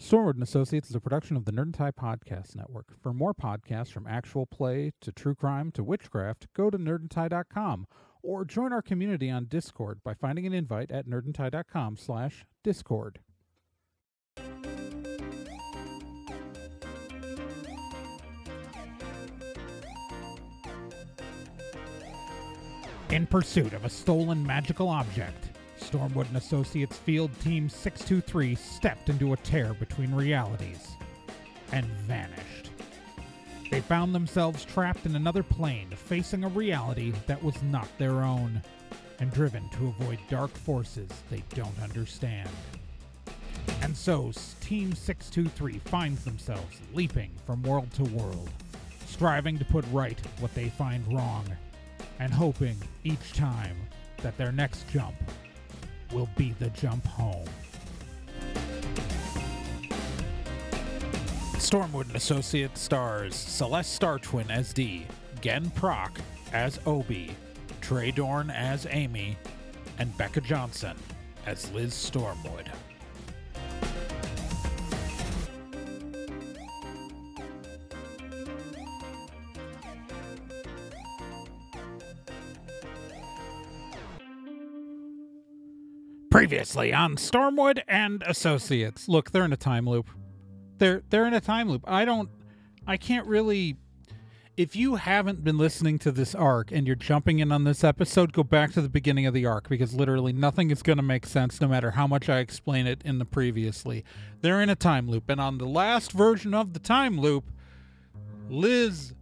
Stormwood and Associates is a production of the Nerd and Tie Podcast Network. For more podcasts from actual play to true crime to witchcraft, go to nerdandtie.com or join our community on Discord by finding an invite at nerdandtie.com slash discord. In pursuit of a stolen magical object, Stormwood and Associates Field Team 623 stepped into a tear between realities and vanished. They found themselves trapped in another plane, facing a reality that was not their own, and driven to avoid dark forces they don't understand. And so, Team 623 finds themselves leaping from world to world, striving to put right what they find wrong, and hoping each time that their next jump will be the jump home. Stormwood and Associates stars Celeste Star Twin as Dee, Gen Proc as Obi, Trey Dorn as Amy, and Becca Johnson as Liz Stormwood. Previously on Stormwood and Associates. Look, they're in a time loop. They're they're in a time loop. I don't I can't really if you haven't been listening to this arc and you're jumping in on this episode, go back to the beginning of the arc because literally nothing is going to make sense no matter how much I explain it in the previously. They're in a time loop and on the last version of the time loop, Liz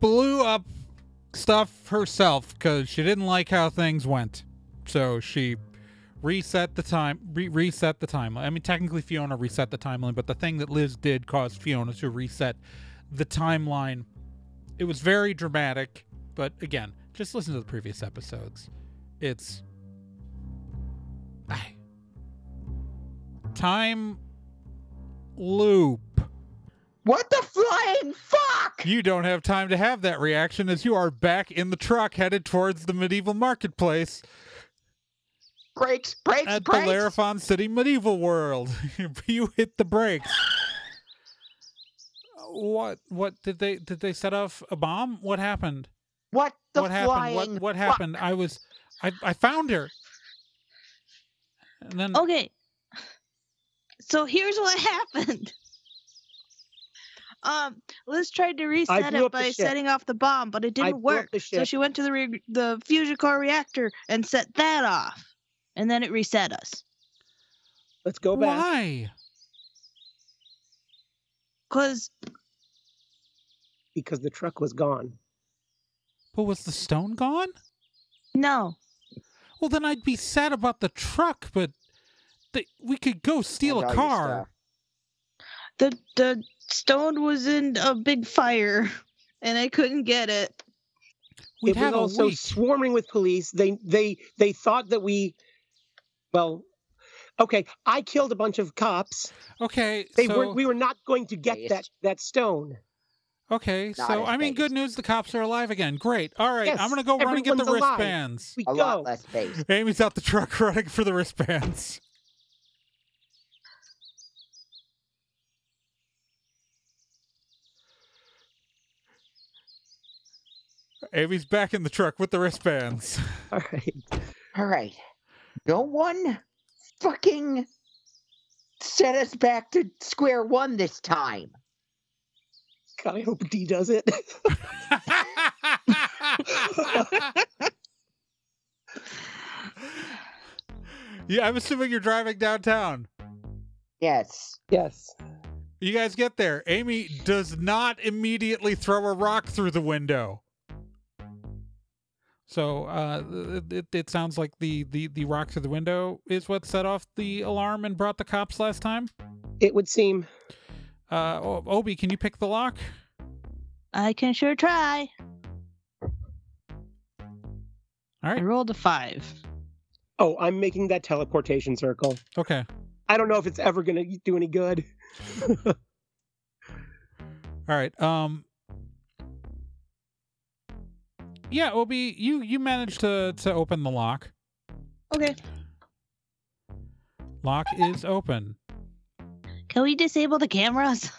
blew up stuff herself cuz she didn't like how things went. So she reset the time re- reset the timeline. I mean technically Fiona reset the timeline, but the thing that Liz did caused Fiona to reset the timeline. It was very dramatic, but again, just listen to the previous episodes. It's time loop. What the flying fuck? You don't have time to have that reaction as you are back in the truck headed towards the medieval marketplace Brakes, brakes, at brakes. the Larafon City medieval world. you hit the brakes. What? What did they? Did they set off a bomb? What happened? what the what happened? flying What? What fuck? happened? I was, I, I found her. And then Okay. So here's what happened. Um, Liz tried to reset it by setting off the bomb, but it didn't blew work. So she went to the re- the fusion core reactor and set that off, and then it reset us. Let's go back. why? Cause because the truck was gone. But was the stone gone? no, Well, then I'd be sad about the truck, but they, we could go steal a car. the the stone was in a big fire, and I couldn't get it. We'd it was have a also week. swarming with police. They they they thought that we, well, okay. I killed a bunch of cops. Okay, They so were we were not going to get that that stone. okay, Not so I mean, good news. The cops are alive again. Great. All right, Yes, I'm gonna go run and get the everyone's alive. wristbands. We A go. lot less space. Amy's out the truck running for the wristbands. Amy's back in the truck with the wristbands. All right. All right. No one fucking set us back to square one this time. God, I hope D does it. yeah, I'm assuming you're driving downtown. Yes. yes. You guys get there. Amy does not immediately throw a rock through the window. So uh, it, it, it sounds like the, the, the rock through the window is what set off the alarm and brought the cops last time. It would seem. Uh, Obi, can you pick the lock? I can sure try. All right. I right. rolled a five. Oh, I'm making that teleportation circle. Okay. I don't know if it's ever gonna do any good. All right. Um. Yeah, Obi, you you managed to to open the lock. Okay. Lock is open. Can we disable the cameras?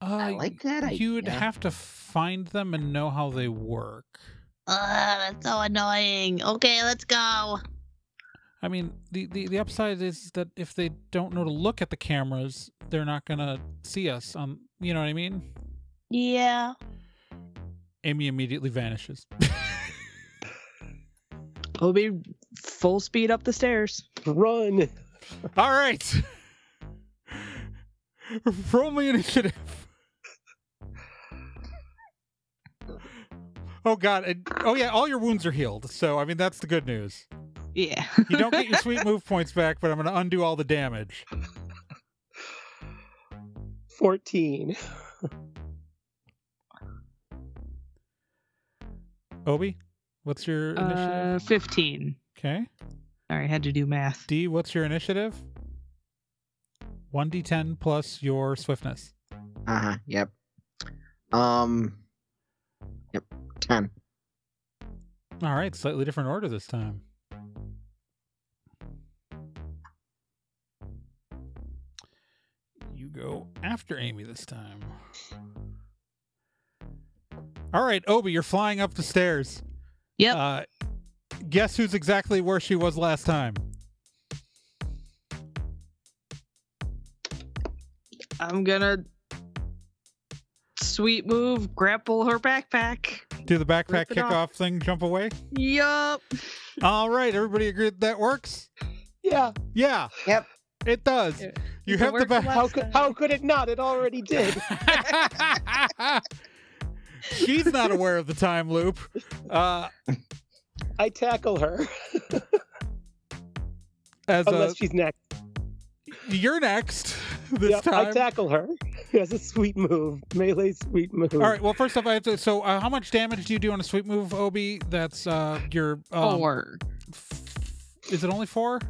I Uh, like that You would have to find them and know how they work. Uh, that's so annoying. Okay, let's go. I mean, the, the, the upside is that if they don't know to look at the cameras, they're not gonna see us on. You know what I mean? Yeah. Amy immediately vanishes. Obi, full speed up the stairs. Run. All right. Roll me initiative. Oh God! and- oh yeah, all your wounds are healed. So I mean, that's the good news. Yeah. You don't get your sweet move points back, but I'm going to undo all the damage. 14. Obi, what's your Uh, initiative? 15. Okay. Sorry, I had to do math. D, what's your initiative? 1d10 plus your swiftness. Uh huh. Yep. Um. Yep. Ten. All right, slightly different order this time. Go after Amy this time. All right, Obi, you're flying up the stairs. Yep. Uh, guess who's exactly where she was last time? I'm gonna sweet move, grapple her backpack. Do the backpack Rip it off. kickoff thing, jump away? Yup. All right, everybody agree that that works? Yeah. Yeah. Yep. It does. Yeah. You It have the best. How could how could it not? It already did. She's not aware of the time loop. Uh, I tackle her as unless a, she's next. you're next this Yep, time. I tackle her. That's a sweet move, melee sweet move. All right. Well, first off, I have to. So, uh, how much damage do you do on a sweet move, Obi? That's uh, your. Um, Four. f- Is it only four?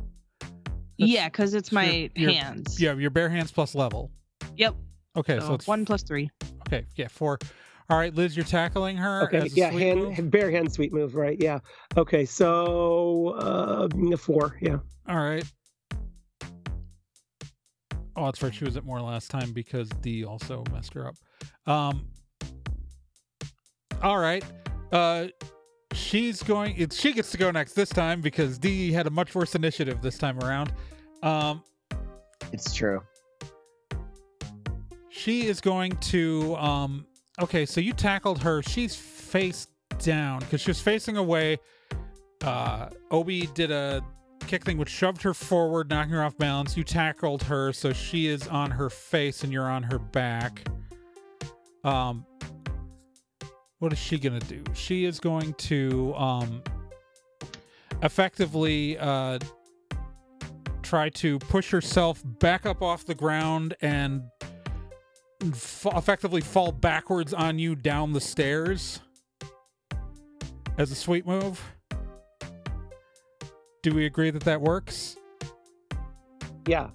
Yeah, because it's my your- your- hands. Yeah, your bare hands plus level. Yep. Okay, so, So it's one plus three. Okay, yeah, four. All right, Liz, you're tackling her. Okay, as a yeah, sweep hand, move? bare hand sweet move, right? Yeah. Okay, so uh, four, yeah. All right. Oh, that's right. She was at more last time because D also messed her up. Um. All right. Uh, she's going. It's she gets to go next this time because D had a much worse initiative this time around. Um, It's true. she is going to. Um. Okay, so you tackled her. She's face down because she was facing away. Uh, Obi did a kick thing which shoved her forward, knocking her off balance. You tackled her, so she is on her face and you're on her back. Um, what is she gonna do? She is going to um effectively uh try to push herself back up off the ground and f- effectively fall backwards on you down the stairs as a sweet move. Do we agree that that works? Yeah.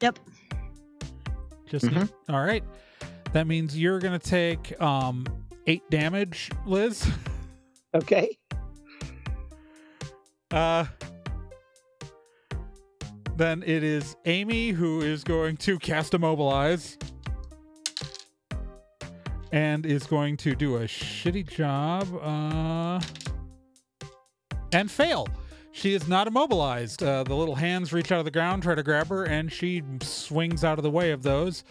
Yep. Just Mhm. all right. That means you're gonna take um eight damage, Liz. Okay. Uh then it is Amy who is going to cast immobilize and is going to do a shitty job uh and fail. She is not immobilized. Uh, the little hands reach out of the ground, try to grab her, and she swings out of the way of those.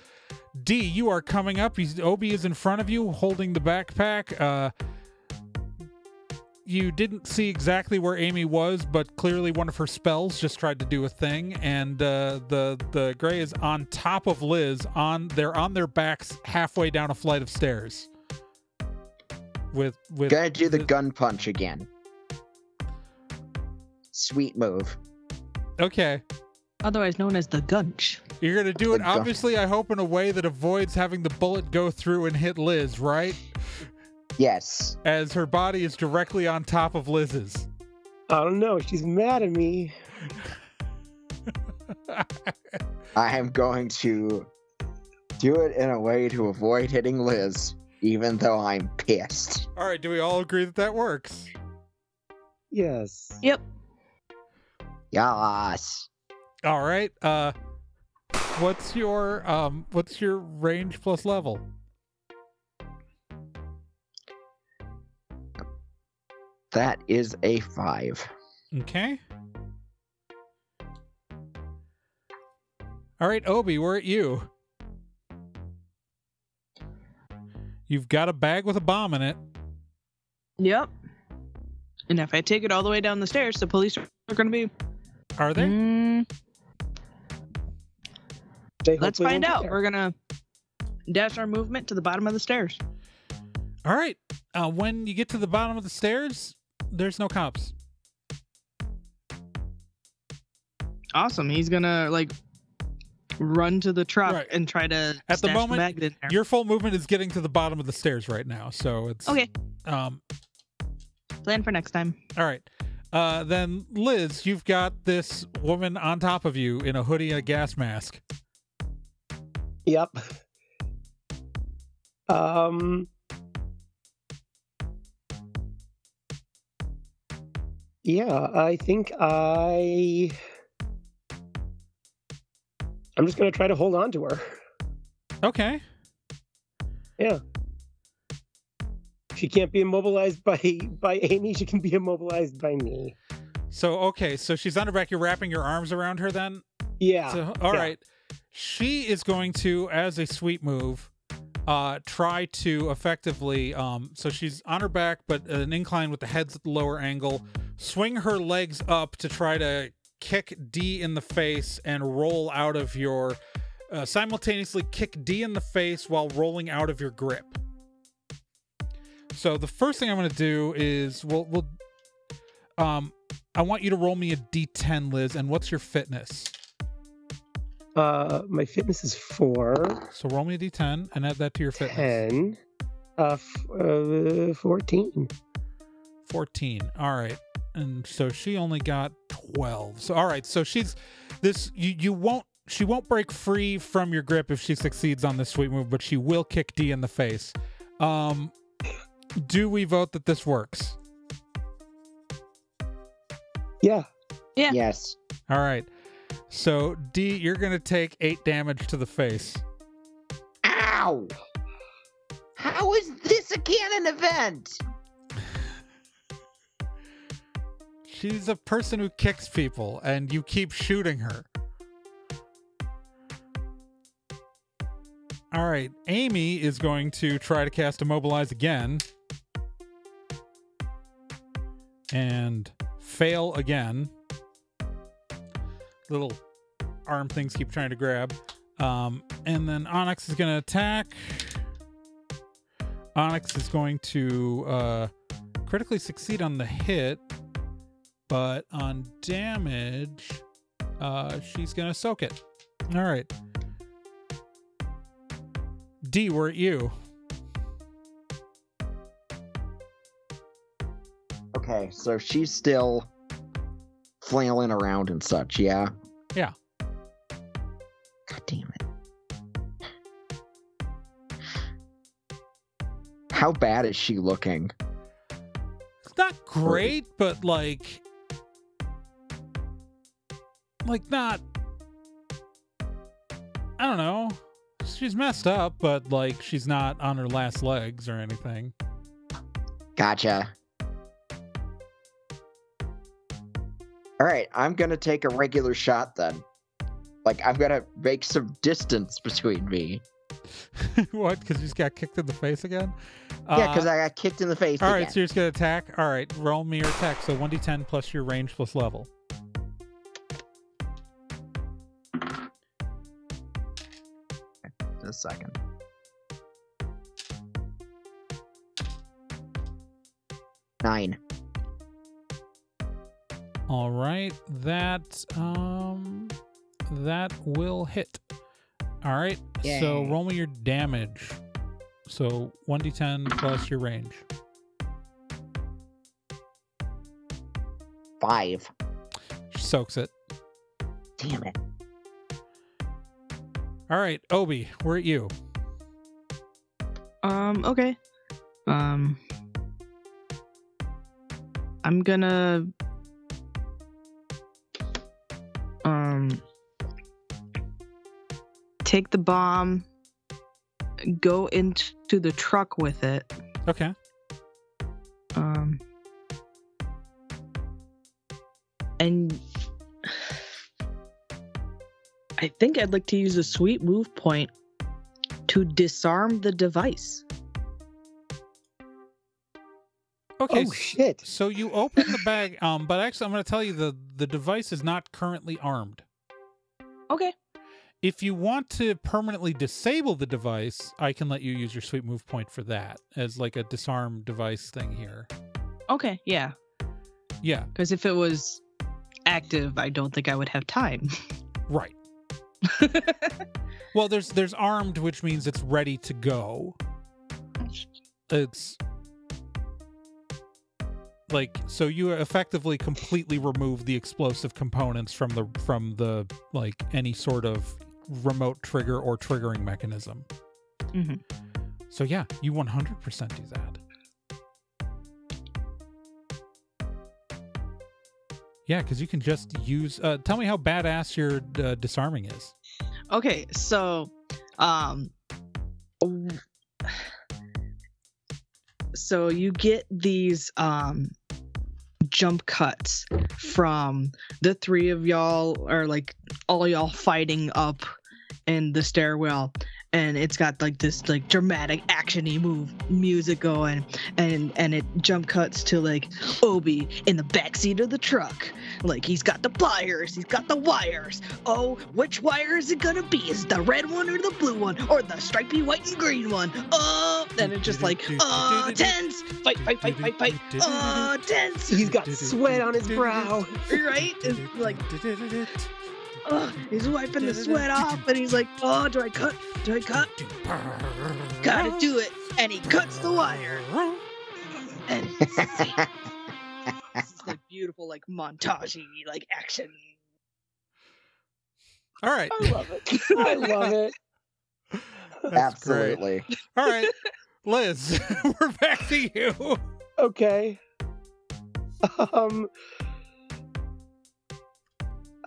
D, you are coming up. He's, Obi is in front of you, holding the backpack. Uh, you didn't see exactly where Amy was, but clearly one of her spells just tried to do a thing, and uh, the the gray is on top of Liz. On they're on their backs, halfway down a flight of stairs. With with Gonna do the Liz- gun punch again. Sweet move. Okay, Otherwise known as the gunch. you're gonna do it. The gun- Obviously, I hope in a way that avoids having the bullet go through and hit Liz, right? Yes. As her body is directly on top of Liz's. I don't know. She's mad at me. I am going to do it in a way to avoid hitting Liz, even though I'm pissed. All right, do we all agree that that works? Yes. Yep. Yes. All right. Uh, what's your um, what's your range plus level? That is a five. Okay. All right, Obi, we're at you. You've got a bag with a bomb in it. Yep. And if I take it all the way down the stairs, the police are going to be. Are they? Mm, They let's find out. We're going to dash our movement to the bottom of the stairs. All right. Uh, when you get to the bottom of the stairs, there's no cops. Awesome. He's going to, like, run to the truck Right. and try to. At the stash moment, magnet in there. Your full movement is getting to the bottom of the stairs right now, so it's Okay. Um, Plan for next time. all right. Uh, then Liz, you've got this woman on top of you in a hoodie and a gas mask. Yep. Um. Yeah, I think I. I'm just gonna try to hold on to her. Okay. Yeah. She can't be immobilized by by Amy. She can be immobilized by me. So okay, so she's on her back. You're wrapping your arms around her then. Yeah. So all yeah. right, she is going to, as a sweet move, uh, try to effectively. Um, so she's on her back, but an incline with the head's at the lower angle. Swing her legs up to try to kick D in the face and roll out of your. Uh, simultaneously kick D in the face while rolling out of your grip. So the first thing I'm going to do is we'll we'll um I want you to roll me a D10, Liz. And what's your fitness? Uh, my fitness is four, So roll me a D10 and add that to your fitness. ten, uh, f- uh, fourteen. 14. All right. And so she only got 12. So all right. So she's this you you won't she won't break free from your grip if she succeeds on this sweet move, but she will kick D in the face. Um do we vote that this works? Yeah. Yeah. Yes. All right. So D, you're gonna take eight damage to the face. Ow! How is this a canon event? She's a person who kicks people, and you keep shooting her. All right, Amy is going to try to cast Immobilize again. And fail again. Little arm things keep trying to grab. Um, and then Onyx is going to attack. Onyx is going to uh, critically succeed on the hit, but on damage, uh, she's gonna soak it. All right. D, we're at you. Okay, so she's still flailing around and such, yeah? Yeah. God damn it. How bad is she looking? It's not great, but like, like not. I don't know. She's messed up, but like she's not on her last legs or anything. Gotcha. All right, I'm gonna take a regular shot then. Like I'm gonna make some distance between me. what? Because you just got kicked in the face again? yeah, because Uh, I got kicked in the face. All again. right, so you're just gonna attack. All right, roll me your attack. So one d10 plus your range plus level. A second. Nine. All right, that um, that will hit. All right, so roll me your damage. So one d10 plus your range. Five. Soaks it. Damn it. All right, Obi, we're at you. Um, okay. Um, I'm gonna. Um, take the bomb, go into the truck with it. Okay. Um, and I think I'd like to use a sweet move point to disarm the device. Okay. oh shit! So you open the bag, um, but actually, I'm going to tell you the the device is not currently armed. Okay. If you want to permanently disable the device, I can let you use your sweet move point for that as like a disarm device thing here. Okay. Yeah. Yeah, Because if it was active, I don't think I would have time. right. Well, there's there's armed, which means it's ready to go. It's like so you effectively completely remove the explosive components from the from the like any sort of remote trigger or triggering mechanism. Mhm. So yeah, you 100% do that. Yeah, because you can just use. Uh, tell me how badass your uh, disarming is. Okay, so um so you get these um jump cuts from the three of y'all or like all y'all fighting up in the stairwell and it's got like this like dramatic actiony move music going and and it jump cuts to like obi in the backseat of the truck. Like he's got the pliers he's got the wires. Oh which wire is it gonna be? Is the red one or the blue one? Or the stripy white and green one? Oh and it's just like uh tense! Fight fight fight fight fight! Uh tense! He's got sweat on his brow. right? It's like uh, he's wiping the sweat off and he's like oh do i cut do i cut gotta do it and he cuts the wire and it's it's like beautiful like montagey like action All right. I love it. I love it. That's great. Absolutely. All right, Liz, we're back to you. Okay. Um.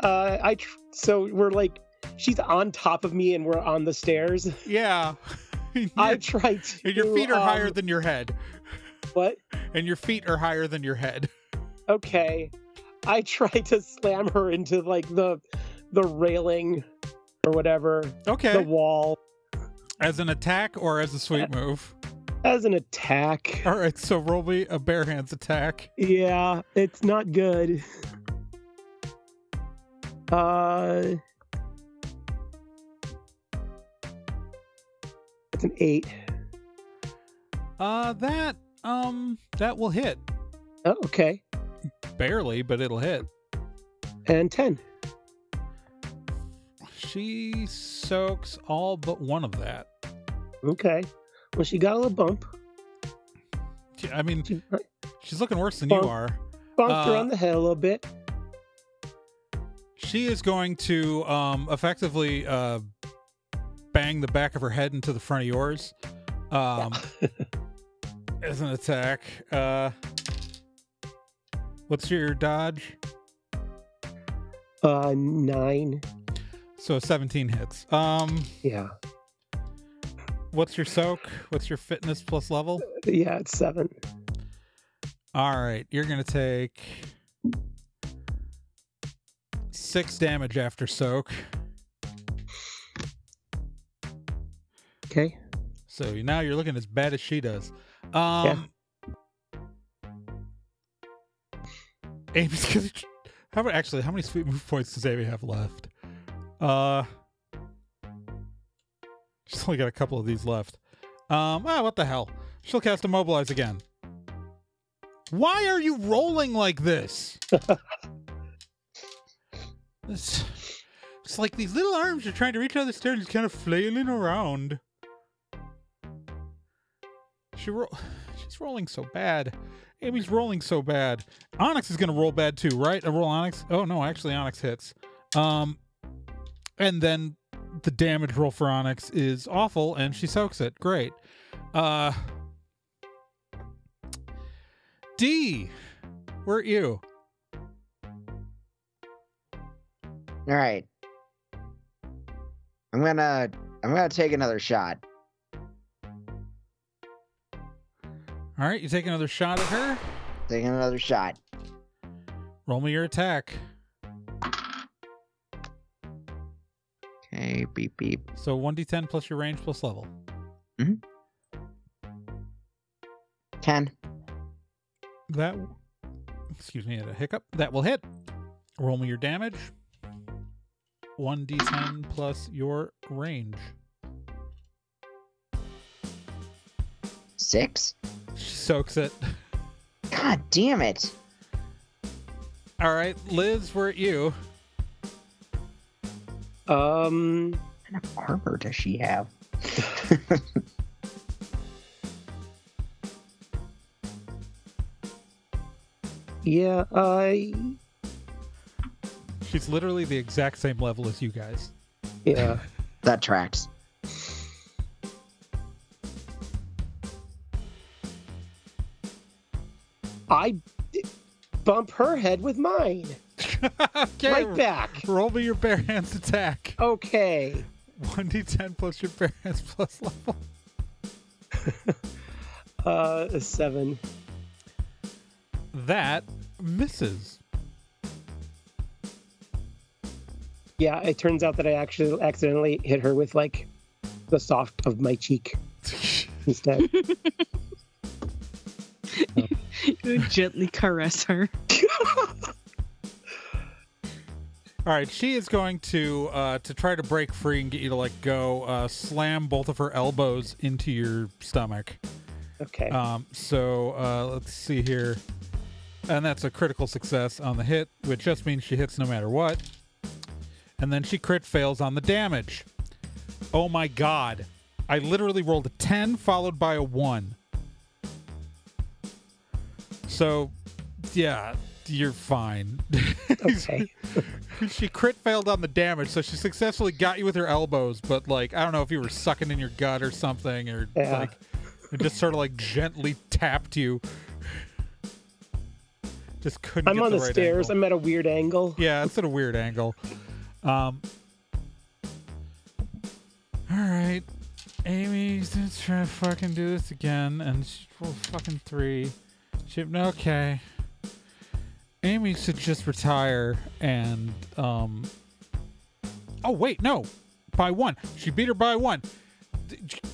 Uh, I tr- so we're like, she's on top of me and we're on the stairs. Yeah. I try to. and your feet are higher um, than your head. what? And your feet are higher than your head. Okay. I try to slam her into like the the railing or whatever, Okay. the wall As an attack or as a sweet move? as an attack. All right, so roll me a bare hands attack. Yeah, it's not good. Uh, it's an eight. Uh that um that will hit. Oh, okay, Barely, but it'll hit. and ten. She soaks all but one of that. Okay. Well, she got a little bump. I mean, she's looking worse than you are. bumped her Uh, on the head a little bit. She is going to um effectively uh bang the back of her head into the front of yours. Um as an attack. Uh What's your dodge? Uh, nine. So 17 hits. Um Yeah, what's your soak? What's your fitness plus level? yeah, it's seven. All right, you're going to take 6 damage after soak. Okay. So now you're looking as bad as she does. Um Amy's gonna how about actually how many sweet move points does Amy have left? Uh She's only got a couple of these left. Um ah what the hell? She'll cast immobilize again. Why are you rolling like this? it's, it's like these little arms are trying to reach out the stairs just kind of flailing around. She ro- she's rolling so bad. Amy's rolling so bad. Onyx is gonna roll bad too, right? I roll Onyx. Oh no, actually Onyx hits. Um, and then the damage roll for Onyx is awful, and she soaks it. Great. Uh, D, where are you? All right. I'm gonna I'm gonna take another shot. All right, you take another shot at her. Taking another shot. Roll me your attack. Okay, beep beep. So 1d10 plus your range plus level. hmm Ten. That, excuse me, I had a hiccup. That will hit. Roll me your damage. 1d10 plus your range. Six. She soaks it. God damn it. All right, Liz, we're at you. Um, What kind of armor does she have? yeah, I She's literally the exact same level as you guys. yeah. that tracks. I bump her head with mine. okay, Right back. roll me your bare hands attack. Okay. 1d10 plus your bare hands plus level. Uh, a seven. That misses. Yeah, it turns out that I actually accidentally hit her with like the soft of my cheek instead. You gently caress her. All right, she is going to uh, to try to break free and get you to like go. Uh, slam both of her elbows into your stomach. okay. Um, so uh, let's see here, and that's a critical success on the hit, which just means she hits no matter what. And then she crit fails on the damage. Oh my god! I literally rolled a ten followed by a one. So, yeah, you're fine. okay. she crit failed on the damage, so she successfully got you with her elbows, but like I don't know if you were sucking in your gut or something, or Yeah. like it just sort of like gently tapped you. Just couldn't. I'm on the, right stairs. angle. I'm at a weird angle. Yeah, it's at a weird angle. Um. All right, Amy's gonna try to fucking do this again, and she rolled fucking three. She okay. Amy should just retire and um. Oh wait, no, by one. She beat her by one.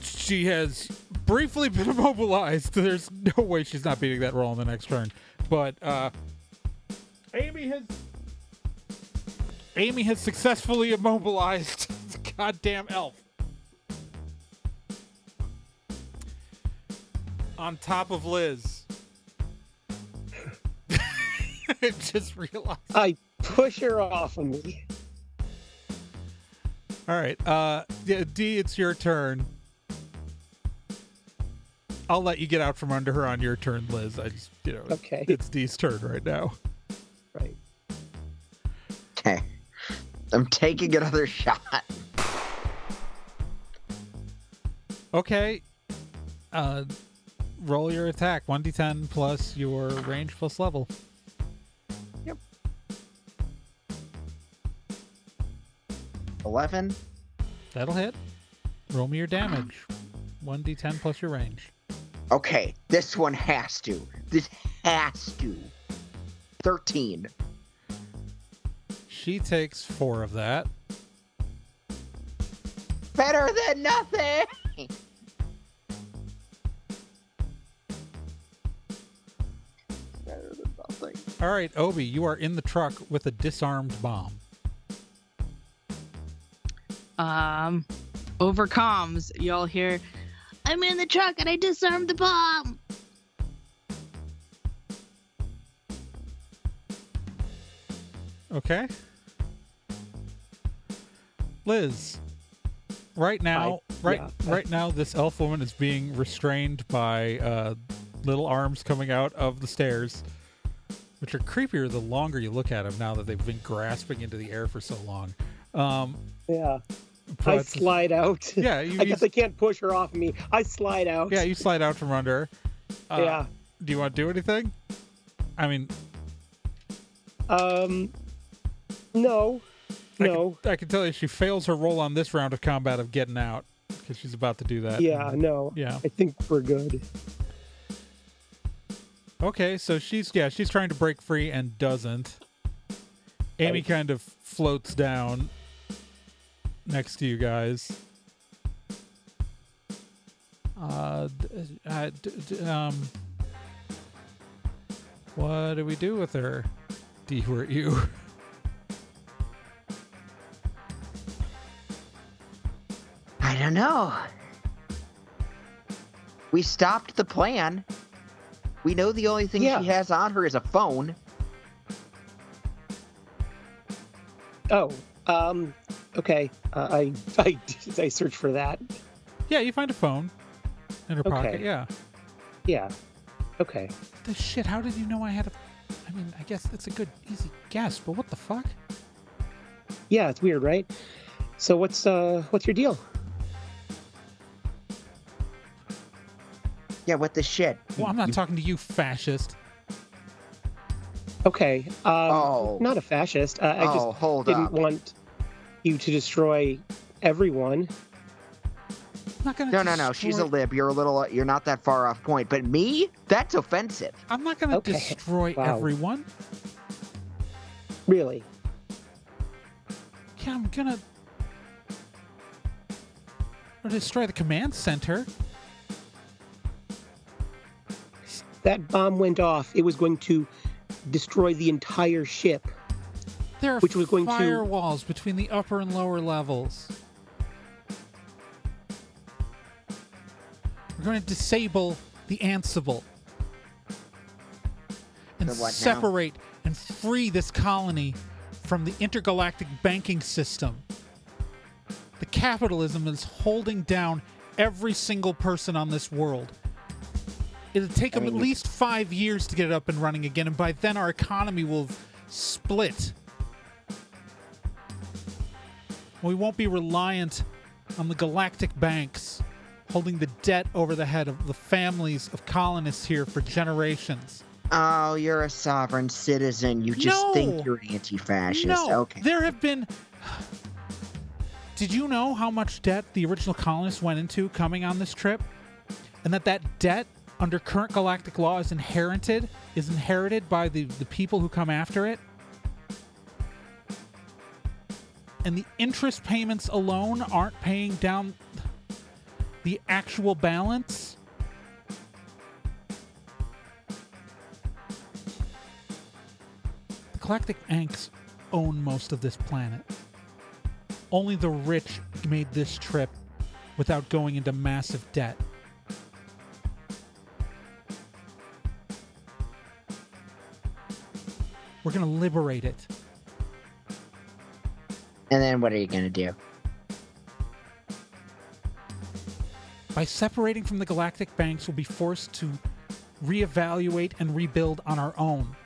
She has briefly been immobilized. There's no way she's not beating that roll in the next turn. But uh, Amy has Amy has successfully immobilized the goddamn elf. On top of Liz. I just realized. I push her off of me. All right. Uh yeah, D, it's your turn. I'll let you get out from under her on your turn, Liz. I just you know Okay. it's D's turn right now. I'm taking another shot. Okay. Uh roll your attack. 1d10 plus your range plus level. Yep. Eleven. That'll hit. Roll me your damage. 1d10 plus your range. Okay, this one has to. This has to. Thirteen. She takes 4 of that. Better than nothing. Better than nothing. All right, Obi, you are in the truck with a disarmed bomb. Um, over comms, y'all hear, I'm in the truck and I disarmed the bomb. Okay. Liz, right now, right yeah. right now, this elf woman is being restrained by uh, little arms coming out of the stairs, which are creepier the longer you look at them. Now that they've been grasping into the air for so long. Um, Yeah. I slide out. Yeah, you, I you- guess I can't push her off me. I slide out. yeah, you slide out from under. her. Uh, yeah. Do you want to do anything? I mean, Um. No. I no. Can, I can tell you she fails her roll on this round of combat of getting out because she's about to do that. Yeah, no. Yeah. I think we're good. Okay, so she's yeah, she's trying to break free and doesn't. Amy kind of floats down next to you guys. Uh, uh d- d- um, what do we do with her? D, were you? I don't know. We stopped the plan. We know the only thing Yeah. she has on her is a phone. Oh, um, okay. Uh, I I I search for that. Yeah, you find a phone in her pocket. Yeah. Yeah. Okay. The shit. How did you know I had a? I mean, I guess it's a good, easy guess, but what the fuck? Yeah, it's weird, right? So what's uh what's your deal? Yeah, what the shit? Well, I'm not You- talking to you, fascist. Okay. Um, Oh. not a fascist. Uh, I just oh, hold didn't up. want you to destroy everyone. I'm not gonna. No, no, no. She's a lib. You're a little. You're not that far off point. But me? That's offensive. I'm not gonna Okay. destroy Wow. everyone. Really? Yeah, I'm gonna. Or destroy the command center. That bomb went off. It was going to destroy the entire ship. There are Which was going to- firewalls between the upper and lower levels. We're going to disable the Ansible and The what now? separate and free this colony from the intergalactic banking system. The capitalism is holding down every single person on this world. It'll take I them mean, at least five years to get it up and running again, and by then our economy will split. We won't be reliant on the galactic banks holding the debt over the head of the families of colonists here for generations. Oh, you're a sovereign citizen. You just No. think you're anti-fascist. No, Okay. there have been. Did you know how much debt the original colonists went into coming on this trip, and that that debt under current galactic law is inherited is inherited by the the people who come after it, and the interest payments alone aren't paying down the actual balance. The galactic banks own most of this planet. Only the rich made this trip without going into massive debt. We're going to liberate it. And then what are you gonna do? By separating from the galactic banks, we'll be forced to reevaluate and rebuild on our own.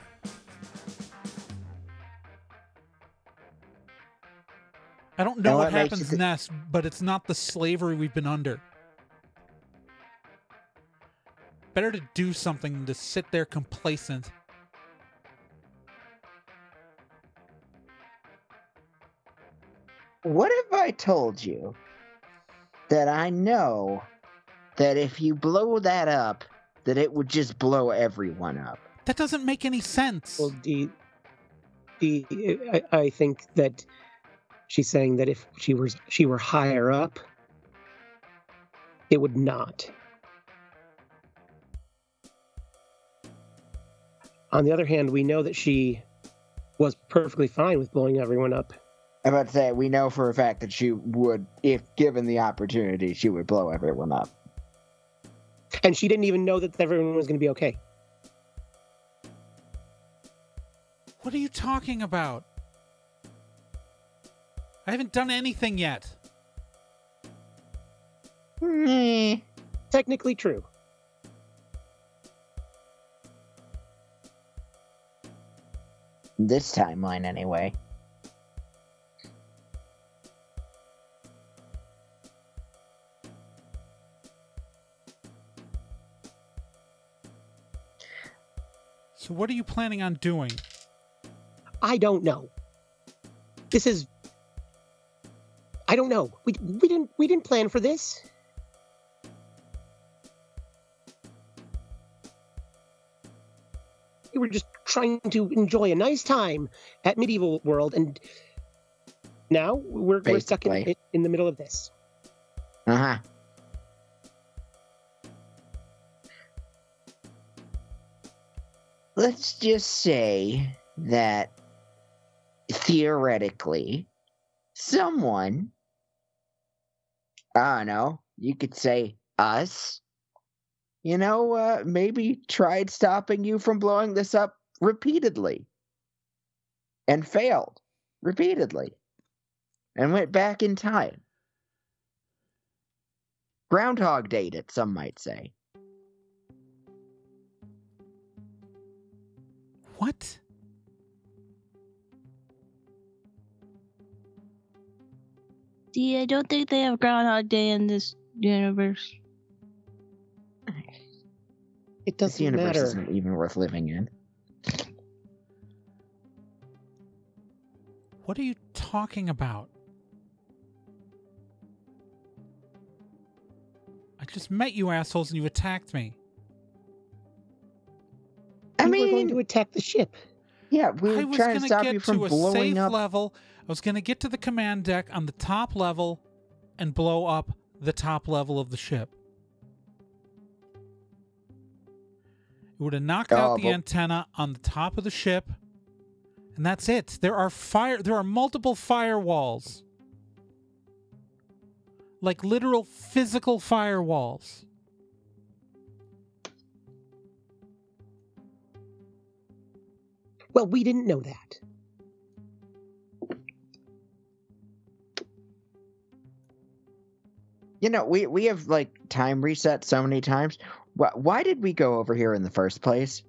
I don't know what what happens it- next, but it's not the slavery we've been under. Better to do something than to sit there complacent. What if I told you that I know that if you blow that up, that it would just blow everyone up? That doesn't make any sense. Well, D, D, I, I think that she's saying that if she was she were higher up, it would not. On the other hand, we know that she was perfectly fine with blowing everyone up. I'm about to say we know for a fact that she would, if given the opportunity, she would blow everyone up. And she didn't even know that everyone was going to be okay. What are you talking about? I haven't done anything yet. Meh. Technically true. This timeline, anyway. So, what are you planning on doing? I don't know. This is I don't know. We we didn't we didn't plan for this. We were just trying to enjoy a nice time at medieval world, and now we're we're stuck in, in the middle of this. Uh huh. Let's just say that theoretically, someone, I don't know, you could say us, you know, uh, maybe tried stopping you from blowing this up repeatedly and failed repeatedly and went back in time. Groundhog date it, some might say. What? See, I don't think they have Groundhog Day in this universe. It doesn't this universe matter. isn't even worth living in. What are you talking about? I just met you assholes and you attacked me. I we were going to attack the ship. yeah, we I were was trying going to to stop get you from to a blowing safe up. level. I was going to get to the command deck on the top level and blow up the top level of the ship. It would have knocked Oh, out the oh, but- antenna on the top of the ship, and that's it. There are fire. There are multiple firewalls, like literal physical firewalls. Well, we didn't know that. You know, we we have like time reset so many times. Why, why did we go over here in the first place?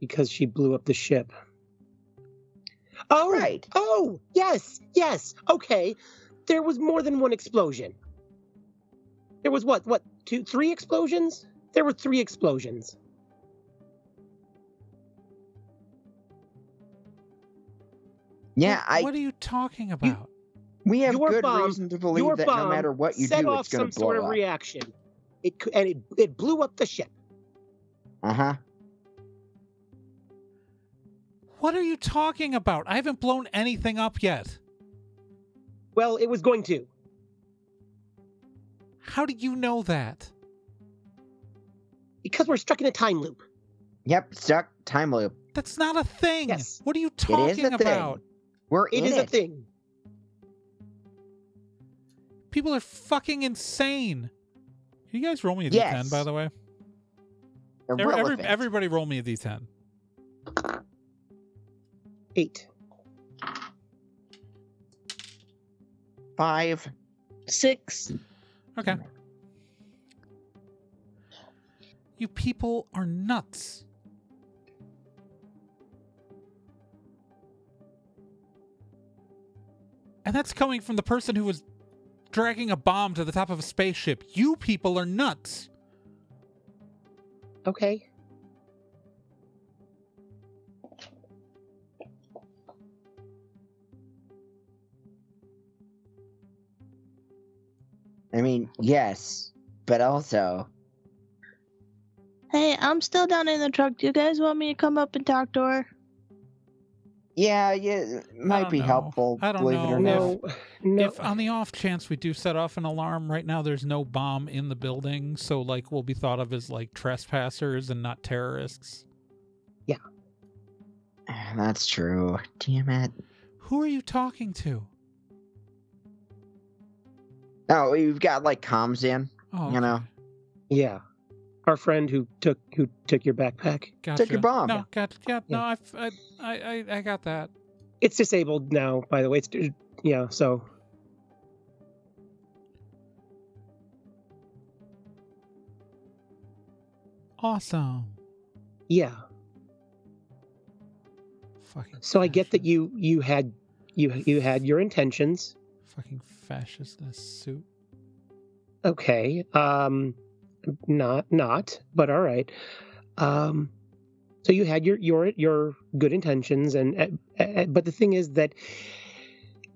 because she blew up the ship. Oh, Right. Oh, yes, yes. Okay. There was more than one explosion. There was what? What? Two, three explosions? There were three explosions. Yeah, What- I What are you talking about? we have your good bomb- reason to believe Your that no matter what you set do, off it's going to blow sort of up. reaction. It and it it blew up the ship. uh huh. What are you talking about? I haven't blown anything up yet. Well, it was going to. How do you know that? Because we're stuck in a time loop. Yep, stuck time loop. That's not a thing. Yes. What are you talking is a thing. About? We're It in is it. a thing. People are fucking insane. Can you guys roll me a d10, by the way? Every, every, everybody roll me a d10. Eight. Five. Six. Okay. You people are nuts. And that's coming from the person who was dragging a bomb to the top of a spaceship. You people are nuts. Okay. I mean, yes, but also, Hey, I'm still down in the truck. Do you guys want me to come up and talk to her? Yeah, yeah, it might be know. helpful. I don't believe know. it or not. No. No. If on the off chance we do set off an alarm, right now there's no bomb in the building, so like we'll be thought of as like trespassers and not terrorists. Yeah, ah, that's true. Damn it. Who are you talking to? Oh, we've got like comms in. Oh, You know. okay. Yeah. Our friend who took who took your backpack. Gotcha. Took your bomb. No, got yeah, no, I, I, I, I got that. It's disabled now, by the way. It's yeah, so Awesome. yeah. Fucking. So I get that you you had you you had your intentions. Fucking fascist in a suit. Okay. Um not not, but all right. Um so you had your your your good intentions and uh, uh, but the thing is that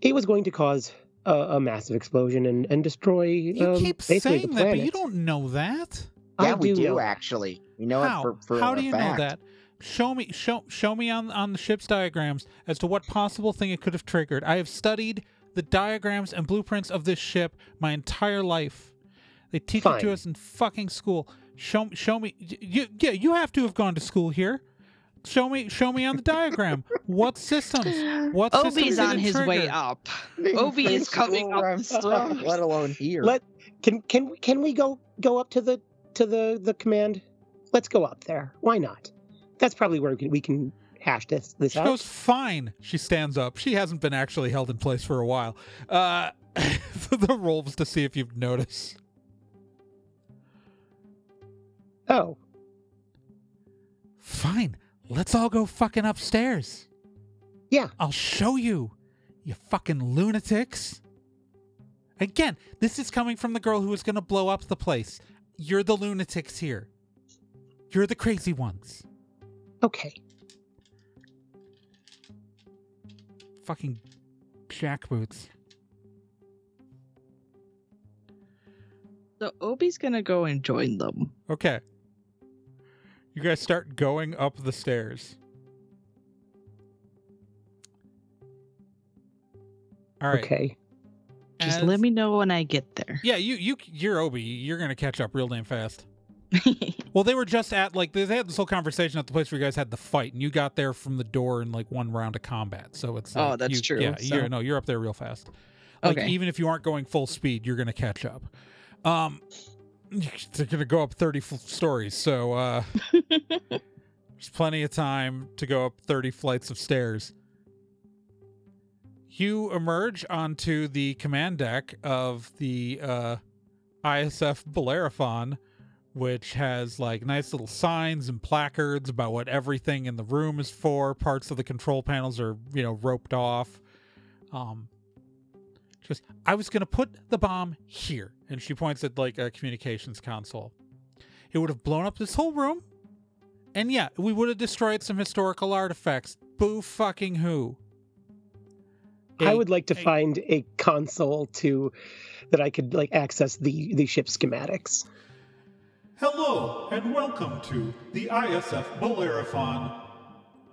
it was going to cause a, a massive explosion and, and destroy You um, keep basically saying the that, but you don't know that. Yeah, I we do know. actually. We know How? it for, for How do you fact. know that? Show me, show, show me on on the ship's diagrams as to what possible thing it could have triggered. I have studied the diagrams and blueprints of this ship my entire life. They teach it to us in fucking school. Show, show me. You, yeah, you have to have gone to school here. Show me, show me on the diagram what systems. What systems Obi's did on it his way up. Obi is coming up the stairs. let alone here. Let can can we can we go go up to the to the the command? Let's go up there. Why not? That's probably where we can, we can hash this this She out. goes, fine. She stands up. She hasn't been actually held in place for a while. Uh, the rolls to see if you've noticed. Oh, Fine. Let's all go fucking upstairs. Yeah. I'll show you, you fucking lunatics. Again, this is coming from the girl who is going to blow up the place. You're the lunatics here. You're the crazy ones. okay. Fucking jackboots. So Obi's gonna go and join them. Okay. You guys start going up the stairs. All right. Okay. Just as- let me know when I get there. Yeah, you you you're Obi. You're gonna catch up real damn fast. Well, they were just at like they had this whole conversation at the place where you guys had the fight, and you got there from the door in like one round of combat. So it's Oh, that's you- true, Yeah, so- you're no, you're up there real fast. Like Okay. even if you aren't going full speed, you're gonna catch up. Um, they're gonna go up thirty f- stories, so uh, there's plenty of time to go up thirty flights of stairs. You emerge onto the command deck of the uh, ISF Bellerophon, which has like nice little signs and placards about what everything in the room is for. Parts of the control panels are, you know, roped off. Um, goes, I was going to put the bomb here. And she points at like a communications console. It would have blown up this whole room. And yeah, we would have destroyed some historical artifacts. Boo fucking who. I A- would like to a- find a console to that I could like access the the ship schematics. Hello, and welcome to the ISF Bellerophon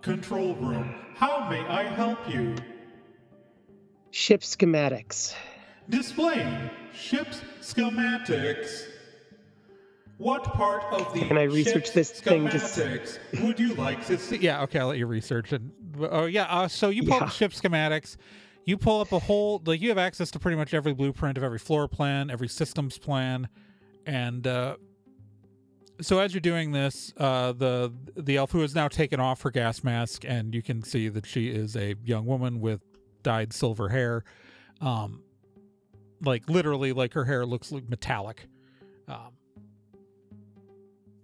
control room. How may I help you? Ship schematics. Displaying ship's schematics. What part of the Can I research this thing just- schematics would you like to see? Yeah, okay, I'll let you research it. Oh yeah, uh, so you pull up Yeah. the ship schematics. You pull up a whole like you have access to pretty much every blueprint of every floor plan, every systems plan, and uh, so as you're doing this, uh, the the elf who has now taken off her gas mask, and you can see that she is a young woman with dyed silver hair, um, like literally, like her hair looks like metallic, um,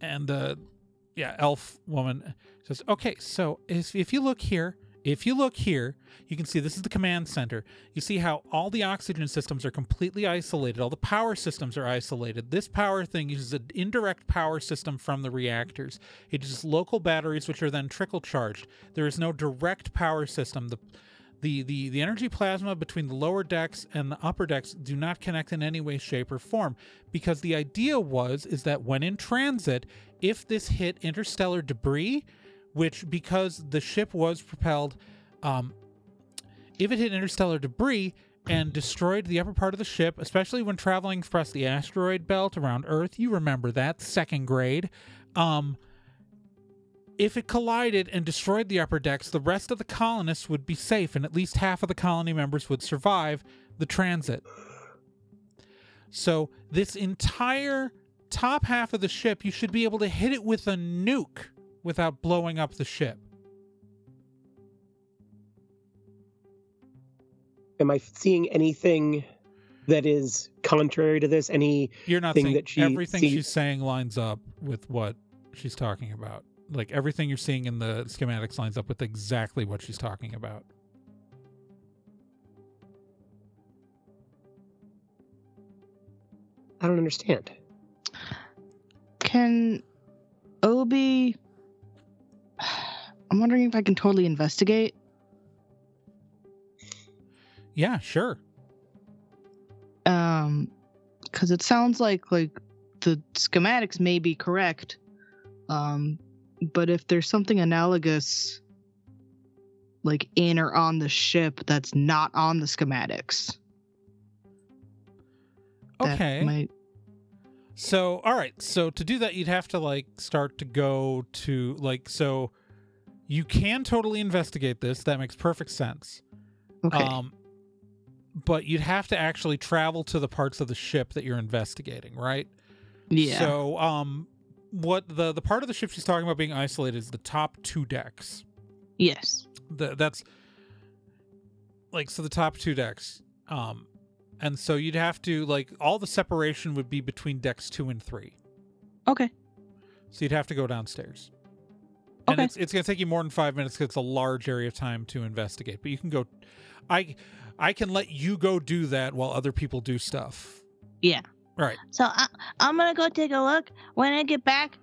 and uh, yeah, elf woman says, "Okay, so if if you look here." If you look here, you can see this is the command center. You see how all the oxygen systems are completely isolated. All the power systems are isolated. This power thing uses an indirect power system from the reactors. It uses local batteries, which are then trickle charged. There is no direct power system. The the, the, the energy plasma between the lower decks and the upper decks do not connect in any way shape or form. Because the idea was is that when in transit if this hit interstellar debris which because the ship was propelled um, if it hit interstellar debris and destroyed the upper part of the ship especially when traveling across the asteroid belt around earth you remember that second grade um, if it collided and destroyed the upper decks the rest of the colonists would be safe and at least half of the colony members would survive the transit so this entire top half of the ship you should be able to hit it with a nuke without blowing up the ship Am I seeing anything that is contrary to this? Any You're not thing saying that she everything sees- she's saying lines up with what she's talking about. Like everything you're seeing in the schematics lines up with exactly what she's talking about. I don't understand. Can Obi? I'm wondering if I can totally investigate. Yeah, sure. Um, because it sounds like like the schematics may be correct. Um, but if there's something analogous, like in or on the ship that's not on the schematics, Okay. might So, all right. So to do that, you'd have to like start to go to like so. You can totally investigate this. That makes perfect sense. okay. Um, but you'd have to actually travel to the parts of the ship that you're investigating, right? yeah. So, um, what the the part of the ship she's talking about being isolated is the top two decks. yes. The, that's like so the top two decks. Um, and so you'd have to like all the separation would be between decks two and three. Okay. So you'd have to go downstairs. And Okay. it's it's gonna take you more than five minutes because it's a large area of time to investigate. But you can go. I I can let you go do that while other people do stuff. Yeah. Right. So I, I'm gonna go take a look. When I get back,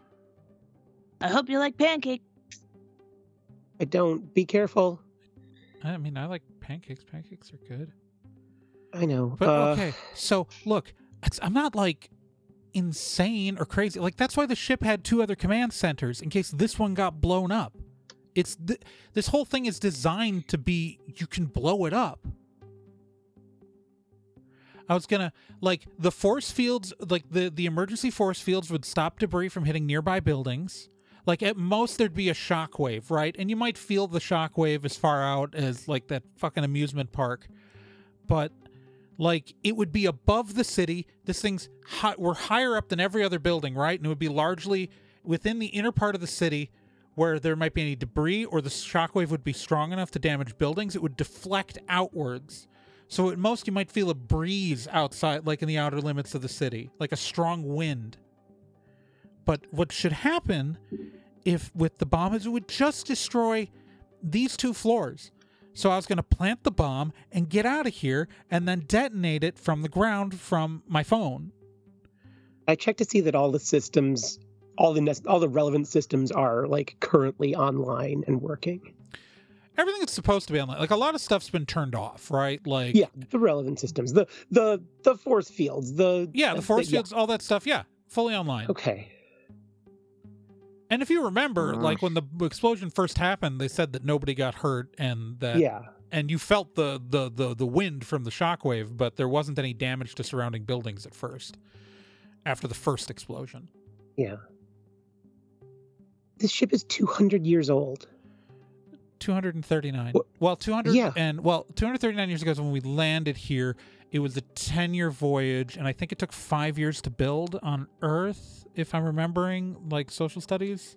I hope you like pancakes. I don't. Be careful. I mean, I like pancakes. Pancakes are good. I know. But uh, okay, so look, I'm not like insane or crazy. Like that's why the ship had two other command centers in case this one got blown up. It's th- this whole thing is designed to be you can blow it up. I was gonna like the force fields, like the the emergency force fields would stop debris from hitting nearby buildings. Like at most there'd be a shockwave, right? And you might feel the shockwave as far out as like that fucking amusement park. But like it would be above the city. This thing's high, we're higher up than every other building, right? And it would be largely within the inner part of the city where there might be any debris or the shockwave would be strong enough to damage buildings. It would deflect outwards. So at most you might feel a breeze outside, like in the outer limits of the city, like a strong wind. But what should happen if with the bomb is it would just destroy these two floors. So I was going to plant the bomb and get out of here and then detonate it from the ground from my phone. I checked to see that all the systems, all the all the relevant systems are like currently online and working. Everything that's supposed to be online, like a lot of stuff's been turned off, right? Like Yeah, the relevant systems, the the the force fields, the yeah, the force yeah. fields, all that stuff, yeah, fully online. Okay. And if you remember, Uh. like when the explosion first happened, they said that nobody got hurt and that Yeah. and you felt the the the the wind from the shockwave, but there wasn't any damage to surrounding buildings at first. After the first explosion. Yeah. This ship is 200 years old. 239. Well, 200 Yeah. and well, 239 years ago is when we landed here. It was a 10-year voyage and I think it took 5 years to build on Earth if I'm remembering like social studies.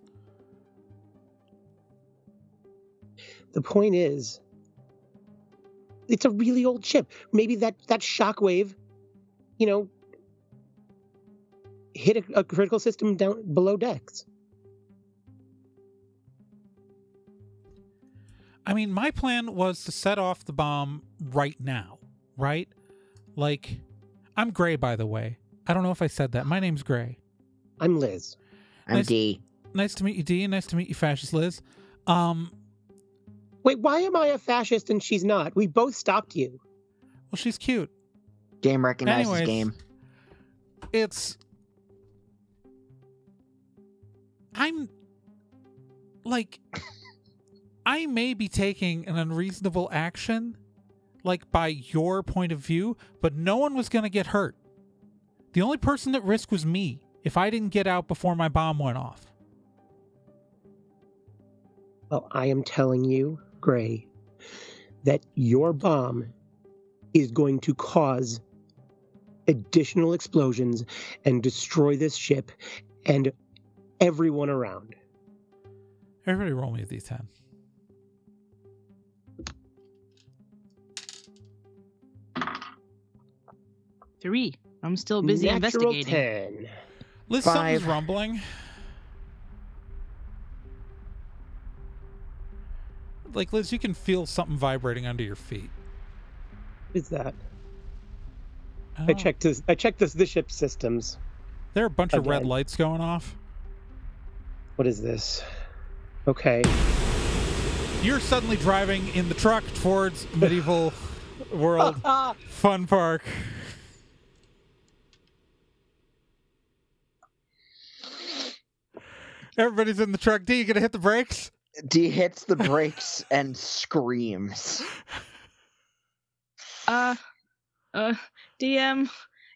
The point is, it's a really old ship. Maybe that that shockwave, you know, hit a, a critical system down below decks. I mean, my plan was to set off the bomb right now, right? Like I'm Gray by the way. I don't know if I said that. My name's Gray. I'm Liz. I'm Nice- D. Nice to meet you, D, and nice to meet you, Fascist Liz. Um, Wait, why am I a fascist and she's not? We both stopped you. well, she's cute. Game recognizes Anyways. game. it's I'm like I may be taking an unreasonable action like by your point of view, but no one was going to get hurt. The only person at risk was me if I didn't get out before my bomb went off. Well, I am telling you, Gray, that your bomb is going to cause additional explosions and destroy this ship and everyone around. Everybody roll me a d10. Three. I'm still busy Natural investigating. 10. Liz, Five. something's rumbling. Like Liz, you can feel something vibrating under your feet. Is that? I Oh. checked this. I checked this. The ship systems. There are a bunch of red lights going off. What is this? Okay. You're suddenly driving in the truck towards medieval World Fun Park. Everybody's in the truck. D, you gonna hit the brakes? D hits the brakes and screams. Uh, uh, DM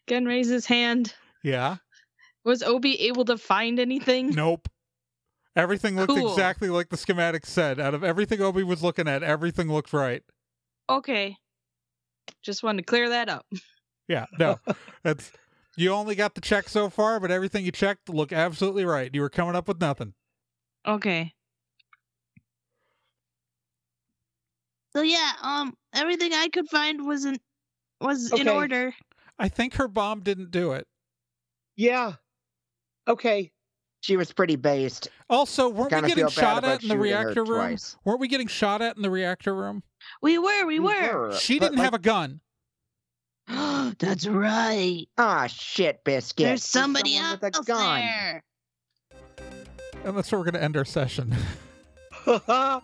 again raises his hand. Yeah. Was Obi able to find anything? Nope. Everything looked Cool. exactly like the schematics said. Out of everything Obi was looking at, everything looked right. Okay. Just wanted to clear that up. Yeah, no. That's you only got the check so far, but everything you checked looked absolutely right. You were coming up with nothing. Okay. So yeah, um, everything I could find was in was in Okay. order. I think her bomb didn't do it. Yeah. Okay. She was pretty based. Also, weren't we getting shot at in the reactor room? twice. Weren't we getting shot at in the reactor room? We were, we were. She didn't like, have a gun. That's right. Ah, shit, biscuit. There's somebody someone else with a gun. there. And that's where we're gonna end our session. God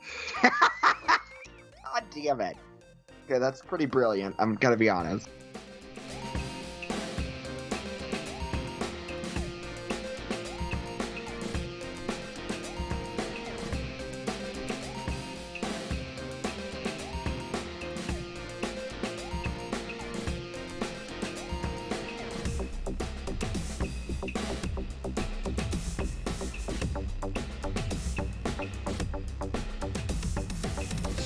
damn it. Okay, that's pretty brilliant. I'm gonna be honest.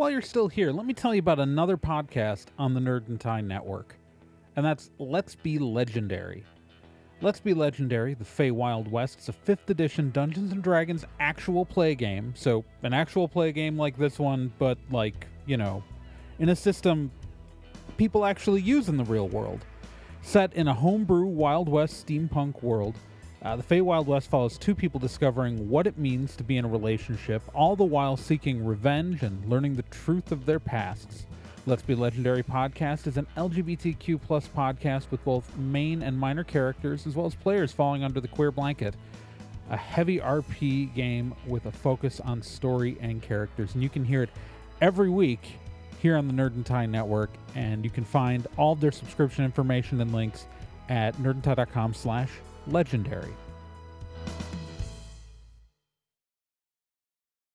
While you're still here, let me tell you about another podcast on the Nerd and Tie Network, and that's Let's Be Legendary. Let's Be Legendary, the Fey Wild West, is a 5th edition Dungeons and Dragons actual play game. So, an actual play game like this one, but like, you know, in a system people actually use in the real world. Set in a homebrew Wild West steampunk world, uh, the Fey Wild West follows two people discovering what it means to be in a relationship, all the while seeking revenge and learning the truth of their pasts. Let's Be Legendary podcast is an LGBTQ plus podcast with both main and minor characters, as well as players falling under the queer blanket. A heavy RP game with a focus on story and characters, and you can hear it every week here on the Nerd and Tie Network, and you can find all their subscription information and links at nerdandtie.com slash legendary.